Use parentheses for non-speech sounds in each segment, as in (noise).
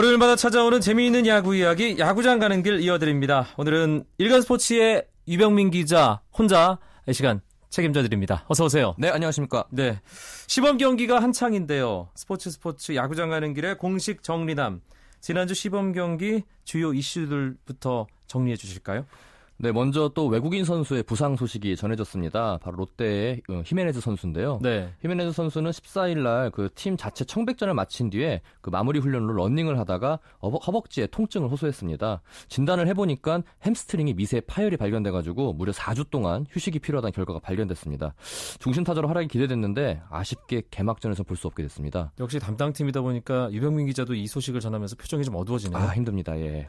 월요일마다 찾아오는 재미있는 야구 이야기 야구장 가는 길 열어드립니다. 오늘은 일간 스포츠의 유병민 기자 혼자 이 시간 책임져 드립니다. 어서 오세요. 네, 안녕하십니까? 네. 시범 경기가 한창인데요. 스포츠 스포츠 야구장 가는 길에 공식 정리남. 지난주 시범 경기 주요 이슈들부터 정리해 주실까요? 네, 먼저 또 외국인 선수의 부상 소식이 전해졌습니다. 바로 롯데의 어, 히메네즈 선수인데요. 네. 히메네즈 선수는 14일 날 그 팀 자체 청백전을 마친 뒤에 그 마무리 훈련으로 러닝을 하다가 허벅지에 통증을 호소했습니다. 진단을 해 보니까 햄스트링이 미세 파열이 발견돼 가지고 무려 4주 동안 휴식이 필요하다는 결과가 발견됐습니다. 중심 타자로 활약이 기대됐는데 아쉽게 개막전에서 볼 수 없게 됐습니다. 역시 담당 팀이다 보니까 유병민 기자도 이 소식을 전하면서 표정이 좀 어두워지네요. 아 힘듭니다. 예.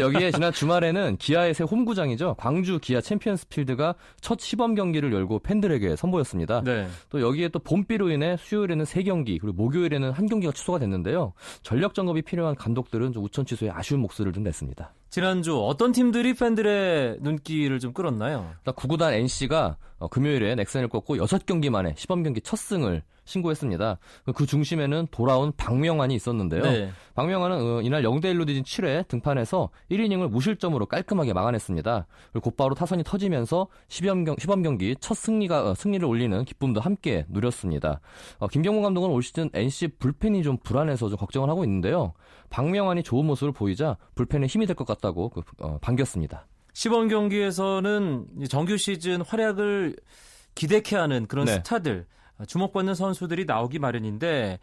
여기에 지난 주말에는 기아의 새 홈구장이죠. 경기죠. 광주 기아 챔피언스 필드가 첫 시범 경기를 열고 팬들에게 선보였습니다. 네. 또 여기에 또 봄비로 인해 수요일에는 3경기 그리고 목요일에는 한 경기가 취소가 됐는데요. 전력 점검이 필요한 감독들은 좀 우천 취소에 아쉬운 목소리를 좀 냈습니다. 지난주 어떤 팀들이 팬들의 눈길을 좀 끌었나요? 구구단 NC가 어, 금요일에 넥센을 꺾고 6경기 만에 시범 경기 첫 승을 신고했습니다. 그 중심에는 돌아온 박명환이 있었는데요. 네. 박명환은 어, 이날 0대 1로 뒤진 7회 등판에서 1이닝을 무실점으로 깔끔하게 막아냈습니다. 그리고 곧바로 타선이 터지면서 시범, 경, 시범 경기 첫 승리가 어, 승리를 올리는 기쁨도 함께 누렸습니다. 어, 김경문 감독은 올 시즌 NC 불펜이 좀 불안해서 좀 걱정을 하고 있는데요. 박명환이 좋은 모습을 보이자 불펜에 힘이 될 것 같다고 그, 어, 반겼습니다. 시범 경기에서는 정규 시즌 활약을 기대케 하는 그런 네. 스타들 주목받는 선수들이 나오기 마련인데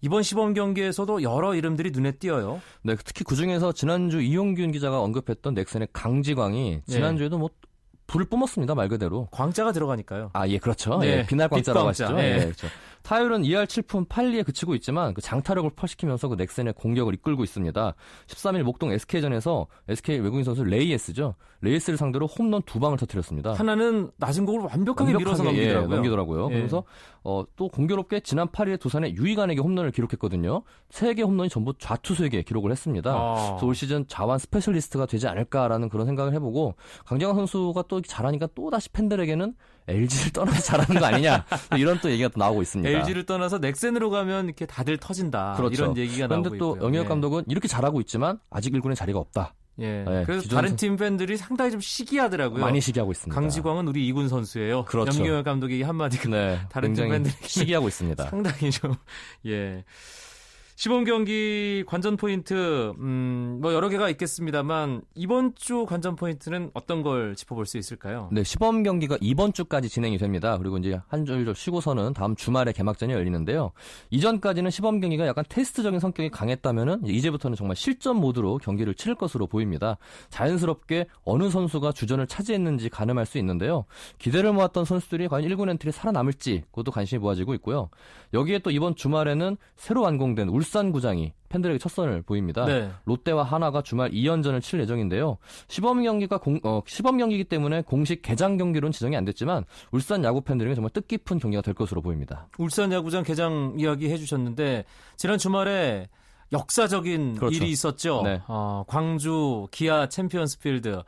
이번 시범 경기에서도 여러 이름들이 눈에 띄어요. 네, 특히 그 중에서 지난주 이용균 기자가 언급했던 넥센의 강지광이 네. 지난주에도 뭐 불을 뿜었습니다 말 그대로. 광자가 들어가니까요. 아, 예, 그렇죠. 네. 예, 비날 광자라고 하시죠. 네. 예, 그렇죠. 타율은 2할 7푼 8리에 그치고 있지만 그 장타력을 과시하면서 그 넥센의 공격을 이끌고 있습니다. 13일 목동 SK전에서 SK 외국인 선수 레이에스죠. 레이에스를 상대로 홈런 두 방을 터뜨렸습니다. 하나는 낮은 공을 완벽하게, 완벽하게 밀어서 넘기더라고요. 예, 넘기더라고요. 예. 그러면서 어, 또 공교롭게 지난 8일에 두산의 유희관에게 홈런을 기록했거든요. 3개 홈런이 전부 좌투수에게 기록을 했습니다. 아. 그래서 올 시즌 좌완 스페셜리스트가 되지 않을까라는 그런 생각을 해보고 강정호 선수가 또 잘하니까 또 다시 팬들에게는 LG를 떠나서 잘하는 거 아니냐 이런 또 얘기가 또 나오고 있습니다. LG를 떠나서 넥센으로 가면 이렇게 다들 터진다. 그렇죠. 이런 얘기가 나오고 있고요. 그런데 또 영혁 예. 감독은 이렇게 잘하고 있지만 아직 1군에 자리가 없다. 예. 네, 그래서 다른 팀 팬들이 상당히 좀 시기하더라고요. 많이 시기하고 있습니다. 강지광은 우리 2군 선수예요. 그렇죠. 염경엽 감독이 한마디가 네, (laughs) 다른 팀 팬들이 시기하고 있습니다. (laughs) 상당히 좀 예. 시범 경기 관전 포인트, 음, 뭐 여러 개가 있겠습니다만 이번 주 관전 포인트는 어떤 걸 짚어볼 수 있을까요? 네, 시범 경기가 이번 주까지 진행이 됩니다. 그리고 이제 한주 쉬고서는 다음 주말에 개막전이 열리는데요. 이전까지는 시범 경기가 약간 테스트적인 성격이 강했다면은 이제부터는 정말 실전 모드로 경기를 치를 것으로 보입니다. 자연스럽게 어느 선수가 주전을 차지했는지 가늠할 수 있는데요. 기대를 모았던 선수들이 과연 1군 엔트리 살아남을지 그것도 관심이 모아지고 있고요. 여기에 또 이번 주말에는 새로 완공된 울 울산구장이 팬들에게 첫 선을 보입니다. 네. 롯데와 한화가 주말 2연전을 칠 예정인데요. 시범 경기가 공, 어, 시범 경기이기 때문에 공식 개장 경기로는 지정이 안 됐지만 울산 야구 팬들에게 정말 뜻깊은 경기가 될 것으로 보입니다. 울산 야구장 개장 이야기 해주셨는데 지난 주말에 역사적인 그렇죠. 일이 있었죠. 네. 어, 광주 기아 챔피언스필드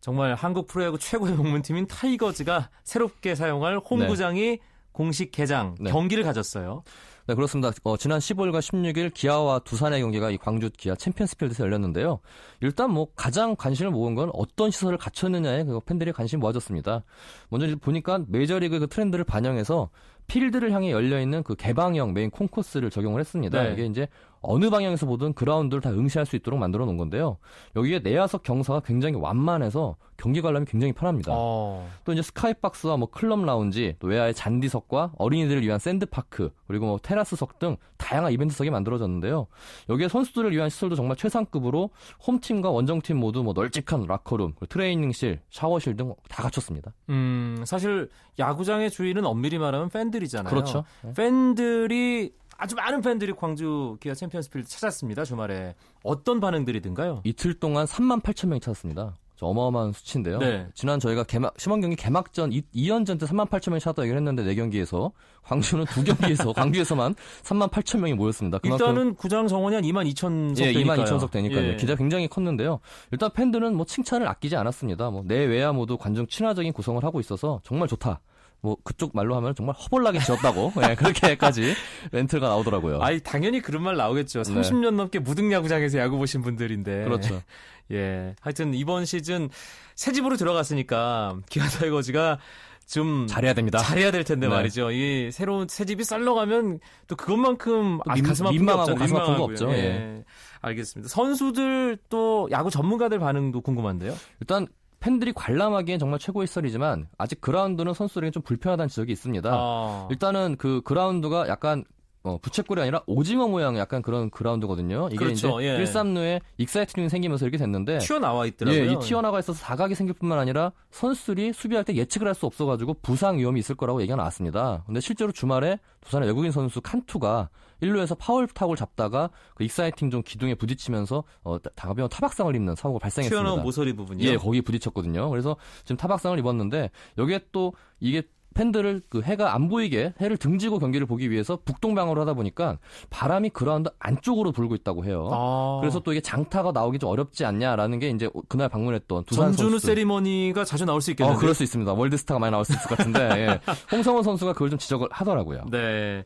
정말 한국 프로야구 최고의 명문팀인 타이거즈가 새롭게 사용할 홈구장이 네. 공식 개장 네. 경기를 가졌어요. 네, 그렇습니다. 어, 지난 15일과 16일 기아와 두산의 경기가 이 광주 기아 챔피언스필드에서 열렸는데요. 일단 뭐 가장 관심을 모은 건 어떤 시설을 갖췄느냐에 그 팬들이 관심이 모아졌습니다. 먼저 보니까 메이저리그 그 트렌드를 반영해서 필드를 향해 열려 있는 그 개방형 메인 concourse를 적용을 했습니다. 네. 이게 이제 어느 방향에서 보든 그라운드를 다 응시할 수 있도록 만들어 놓은 건데요. 여기에 내야석 경사가 굉장히 완만해서 경기 관람이 굉장히 편합니다. 어. 또 이제 스카이박스와 뭐 클럽 라운지, 또 외야의 잔디석과 어린이들을 위한 sand park, 그리고 뭐 테라스석 등 다양한 이벤트석이 만들어졌는데요. 여기에 선수들을 위한 시설도 정말 최상급으로 홈팀과 원정팀 모두 뭐 널찍한 라커룸, 트레이닝실, 샤워실 등 다 갖췄습니다. 음, 사실 야구장의 주인은 엄밀히 말하면 팬들이잖아요. 그렇죠. 팬들이 아주 많은 팬들이 광주 기아 챔피언스필드 찾았습니다. 주말에 어떤 반응들이든가요? 이틀 동안 3만 8천 명이 찾았습니다. 어마어마한 수치인데요. 네. 지난 저희가 개막 시범 경기 개막전 2연전 때 3만 8천 명이 찾았다 얘기를 했는데 4경기에서 광주는 2경기에서 (laughs) 광주에서만 3만 8천 명이 모였습니다. 일단은 구장 정원이 한 2만 2천 석 예, 되니까요. 2만 2천 석 되니까요. 예. 기자 굉장히 컸는데요. 일단 팬들은 뭐 칭찬을 아끼지 않았습니다. 뭐 내외야 모두 관중 친화적인 구성을 하고 있어서 정말 좋다. 뭐 그쪽 말로 하면 정말 허벌나게 지었다고 네, 그렇게까지 (laughs) 렌트가 나오더라고요. 아니 당연히 그런 말 나오겠죠. 30년 네. 넘게 무등야구장에서 야구 보신 분들인데. 그렇죠. (laughs) 예. 하여튼 이번 시즌 새 집으로 들어갔으니까 기아 타이거즈가 좀 잘해야 됩니다. 잘해야 될 텐데 네. 말이죠. 이 새로운 새 집이 썰렁하면 또 그것만큼 아, 가슴 아픈 민망하고 가슴 아픈 거 없죠. 예. 예. 알겠습니다. 선수들 또 야구 전문가들 반응도 궁금한데요. 일단 팬들이 관람하기엔 정말 최고의 시설이지만 아직 그라운드는 선수들에게 좀 불편하다는 지적이 있습니다. 아. 일단은 그 그라운드가 약간 어, 부채꼴이 아니라 오징어 모양 약간 그런 그라운드거든요. 이게 그렇죠. 이제 예. 1삼루에 익사이팅존이 생기면서 이렇게 됐는데 튀어나와 있더라고요. 예, 이 튀어나와 있어서 사각이 생길 뿐만 아니라 선수들이 수비할 때 예측을 할 수 없어 가지고 부상 위험이 있을 거라고 얘기가 나왔습니다. 근데 실제로 주말에 두산의 외국인 선수 칸투가 1루에서 파울 타구를 잡다가 그 익사이팅존 기둥에 부딪히면서 어, 타박상, 타박상을 입는 사고가 발생했습니다. 튀어나온 모서리 부분이요? 예, 거기 부딪혔거든요. 그래서 지금 타박상을 입었는데 여기에 또 이게 팬들을 그 해가 안 보이게 해를 등지고 경기를 보기 위해서 북동향으로 하다 보니까 바람이 그라운드 안쪽으로 불고 있다고 해요. 아. 그래서 또 이게 장타가 나오기 좀 어렵지 않냐라는 게 이제 그날 방문했던 두산 전준우 선수. 세리머니가 자주 나올 수 있겠네요. 어, 그럴 수 있습니다. 월드스타가 많이 나올 수 있을 것 같은데 예. (laughs) 홍성흔 선수가 그걸 좀 지적을 하더라고요. 네.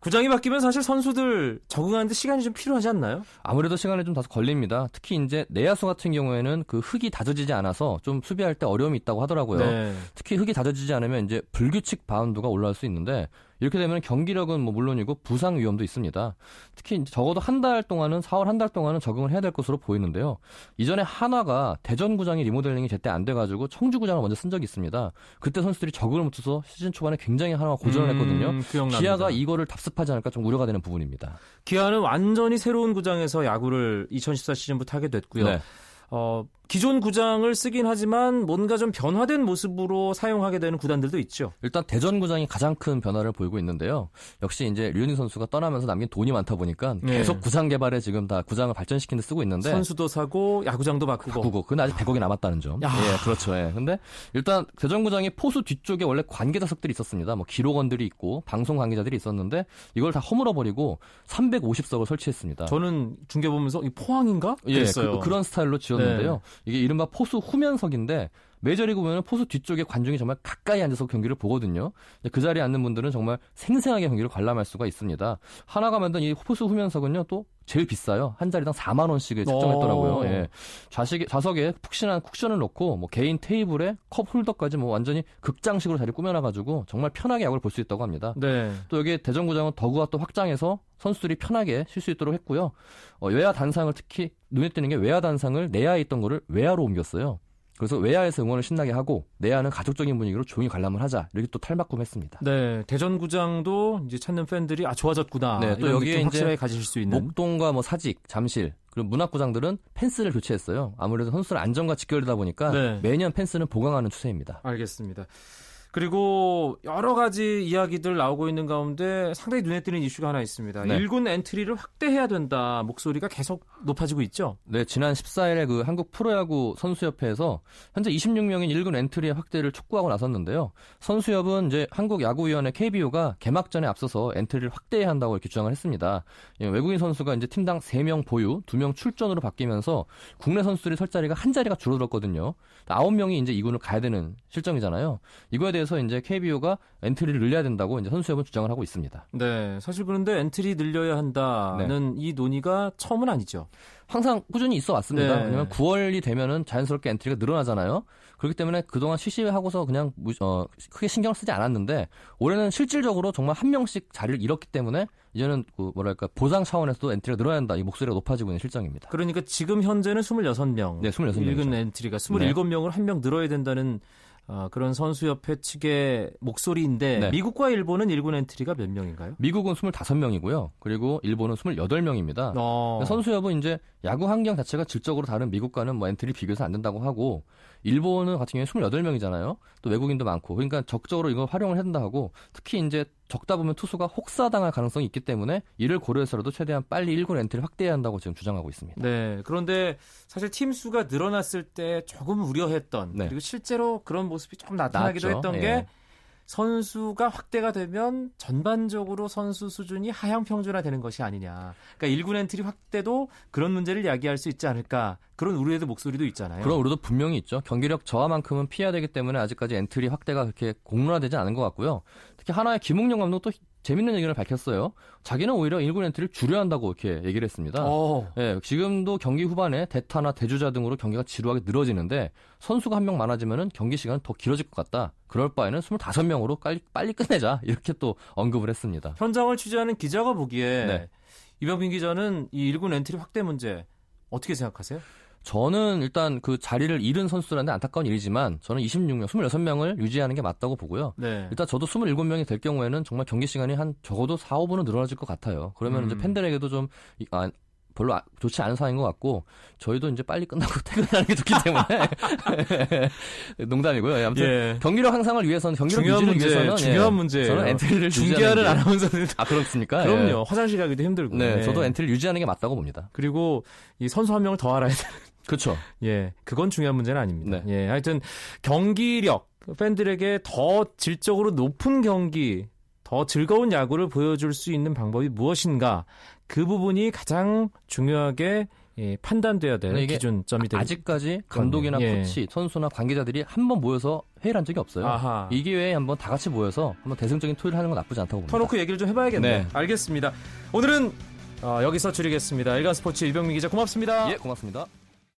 구장이 바뀌면 사실 선수들 적응하는데 시간이 좀 필요하지 않나요? 아무래도 시간이 좀 다소 걸립니다. 특히 이제 내야수 같은 경우에는 그 흙이 다져지지 않아서 좀 수비할 때 어려움이 있다고 하더라고요. 네. 특히 흙이 다져지지 않으면 이제 불규칙 바운드가 올라올 수 있는데 이렇게 되면 경기력은 뭐 물론이고 부상 위험도 있습니다. 특히 적어도 한 달 동안은 4월 한 달 동안은 적응을 해야 될 것으로 보이는데요. 이전에 한화가 대전구장이 리모델링이 제때 안 돼가지고 청주구장을 먼저 쓴 적이 있습니다. 그때 선수들이 적응을 못해서 시즌 초반에 굉장히 한화가 고전을 음, 했거든요. 기아가 이거를 답습하지 않을까 좀 우려가 되는 부분입니다. 기아는 완전히 새로운 구장에서 야구를 2014 시즌부터 하게 됐고요. 네. 어, 기존 구장을 쓰긴 하지만 뭔가 좀 변화된 모습으로 사용하게 되는 구단들도 있죠. 일단 대전 구장이 가장 큰 변화를 보이고 있는데요. 역시 이제 류현진 선수가 떠나면서 남긴 돈이 많다 보니까 네. 계속 구장 개발에 지금 다 구장을 발전시키는 데 쓰고 있는데 선수도 사고 야구장도 바꾸고 바꾸고 근데 아직 100억이 남았다는 점. 야. 예, 그렇죠. 예. 근데 일단 대전 구장이 포수 뒤쪽에 원래 관계자석들이 있었습니다. 뭐 기록원들이 있고 방송 관계자들이 있었는데 이걸 다 허물어 버리고 350석을 설치했습니다. 저는 중계 보면서 이 포항인가? 예, 그, 런 스타일로 지었는데요. 네. 이게 이른바 포수 후면석인데 메이저리그 보면 포수 뒤쪽에 관중이 정말 가까이 앉아서 경기를 보거든요. 그 자리에 앉는 분들은 정말 생생하게 경기를 관람할 수가 있습니다. 하나가 만든 이 포수 후면석은요, 또 제일 비싸요. 한 자리당 4만 원씩을 책정했더라고요. 예. 좌식 좌석에 푹신한 쿠션을 놓고 뭐 개인 테이블에 컵 홀더까지 뭐 완전히 극장식으로 자리 꾸며놔 가지고 정말 편하게 야구를 볼 수 있다고 합니다. 네. 또 여기 대전구장은 더구가 또 확장해서 선수들이 편하게 쉴 수 있도록 했고요. 어, 외야 단상을 특히 눈에 띄는 게 외야 단상을 내야에 있던 거를 외야로 옮겼어요. 그래서 외야에서 응원을 신나게 하고 내야는 가족적인 분위기로 조용히 관람을 하자 이렇게 또 탈바꿈했습니다. 네, 대전구장도 이제 찾는 팬들이 아 좋아졌구나. 네, 또 여기에 확실하게 가지실 수 있는 목동과 뭐 사직, 잠실 그리고 문학구장들은 펜스를 교체했어요. 아무래도 선수들 안전과 직결되다 보니까 네. 매년 펜스는 보강하는 추세입니다. 알겠습니다. 그리고 여러 가지 이야기들 나오고 있는 가운데 상당히 눈에 띄는 이슈가 하나 있습니다. 네. 1군 엔트리를 확대해야 된다 목소리가 계속 높아지고 있죠. 네, 지난 14일에 그 한국 프로야구 선수협회에서 현재 26명인 1군 엔트리의 확대를 촉구하고 나섰는데요. 선수협은 이제 한국 야구위원회 KBO가 개막전에 앞서서 엔트리를 확대해야 한다고 이렇게 주장을 했습니다. 예, 외국인 선수가 이제 팀당 3명 보유, 2명 출전으로 바뀌면서 국내 선수들이 설 자리가 한 자리가 줄어들었거든요. 9명이 이제 2군을 가야 되는 실정이잖아요. 이거에 대해서 대해서 이제 KBO가 엔트리를 늘려야 된다고 이제 선수협은 주장을 하고 있습니다. 네, 사실 그런데 엔트리 늘려야 한다는 네. 이 논의가 처음은 아니죠. 항상 꾸준히 있어 왔습니다. 네. 왜냐면 9월이 되면은 자연스럽게 엔트리가 늘어나잖아요. 그렇기 때문에 그동안 쉬쉬하고서 그냥 어, 크게 신경을 쓰지 않았는데 올해는 실질적으로 정말 한 명씩 자리를 잃었기 때문에 이제는 그 뭐랄까 보상 차원에서도 엔트리가 늘어야 한다. 이 목소리가 높아지고 있는 실정입니다. 그러니까 지금 현재는 26명. 네, 26명. 1군 엔트리가 27명을 한명 늘어야 된다는 어, 그런 선수협회 측의 목소리인데 네. 미국과 일본은 일군 엔트리가 몇 명인가요? 미국은 25명이고요. 그리고 일본은 28명입니다. 어. 선수협은 이제 야구 환경 자체가 질적으로 다른 미국과는 뭐 엔트리 비교해서 안 된다고 하고 일본은 같은 경우에 28명이잖아요. 또 외국인도 많고. 그러니까 적극적으로 이걸 활용을 해야 된다 하고 특히 이제 적다 보면 투수가 혹사당할 가능성이 있기 때문에 이를 고려해서라도 최대한 빨리 1군 엔트리를 확대해야 한다고 지금 주장하고 있습니다. 네. 그런데 사실 팀 수가 늘어났을 때 조금 우려했던 네. 그리고 실제로 그런 모습이 조금 나타나기도 나왔죠. 했던 예. 게 선수가 확대가 되면 전반적으로 선수 수준이 하향 평준화되는 것이 아니냐. 그러니까 1군 엔트리 확대도 그런 문제를 야기할 수 있지 않을까. 그런 우려의 목소리도 있잖아요. 그런 우려도 분명히 있죠. 경기력 저하만큼은 피해야 되기 때문에 아직까지 엔트리 확대가 그렇게 공론화되지 않은 것 같고요. 특히 한화의 김응용 감독도 재밌는 얘기를 밝혔어요. 자기는 오히려 1군 엔트리를 줄여야 한다고 이렇게 얘기를 했습니다. 네, 지금도 경기 후반에 대타나 대주자 등으로 경기가 지루하게 늘어지는데 선수가 한 명 많아지면 경기 시간은 더 길어질 것 같다. 그럴 바에는 25명으로 빨리, 빨리 끝내자. (laughs) 이렇게 또 언급을 했습니다. 현장을 취재하는 기자가 보기에 네. 이병빈 기자는 이 1군 엔트리 확대 문제 어떻게 생각하세요? 저는 일단 그 자리를 잃은 선수들한테 안타까운 일이지만 저는 26명, 26명을 유지하는 게 맞다고 보고요. 네. 일단 저도 27명이 될 경우에는 정말 경기 시간이 한 적어도 4, 5분은 늘어나질 것 같아요. 그러면 음. 이제 팬들에게도 좀 아, 별로 아, 좋지 않은 상황인 것 같고 저희도 이제 빨리 끝나고 (laughs) 퇴근하는 게 좋기 때문에 (laughs) 농담이고요. 예, 아무튼 예. 경기력 향상을 위해서는 경기력 유지를 문제, 위해서는 중요한 예, 문제예요. 저는 엔트리를 중계하는 아나운서들 아 그렇습니까? 그럼요. 예. 화장실 가기도 힘들고. 네, 저도 엔트리를 유지하는 게 맞다고 봅니다. 그리고 이 선수 한 명을 더 알아야 돼. 그렇죠. 예, 그건 중요한 문제는 아닙니다. 네. 예, 하여튼 경기력 팬들에게 더 질적으로 높은 경기, 더 즐거운 야구를 보여줄 수 있는 방법이 무엇인가 그 부분이 가장 중요하게 예, 판단돼야 될 기준점이 됩니다. 아직까지 감독이나 예. 코치, 선수나 관계자들이 한 번 모여서 회의를 한 적이 없어요. 아하. 이 기회에 한번 다 같이 모여서 한번 대승적인 토의를 하는 건 나쁘지 않다고 봅니다. 터놓고 얘기를 좀 해봐야겠네요. 네. 알겠습니다. 오늘은 어, 여기서 줄이겠습니다. 일간 스포츠 이병민 기자 고맙습니다. 예, 고맙습니다.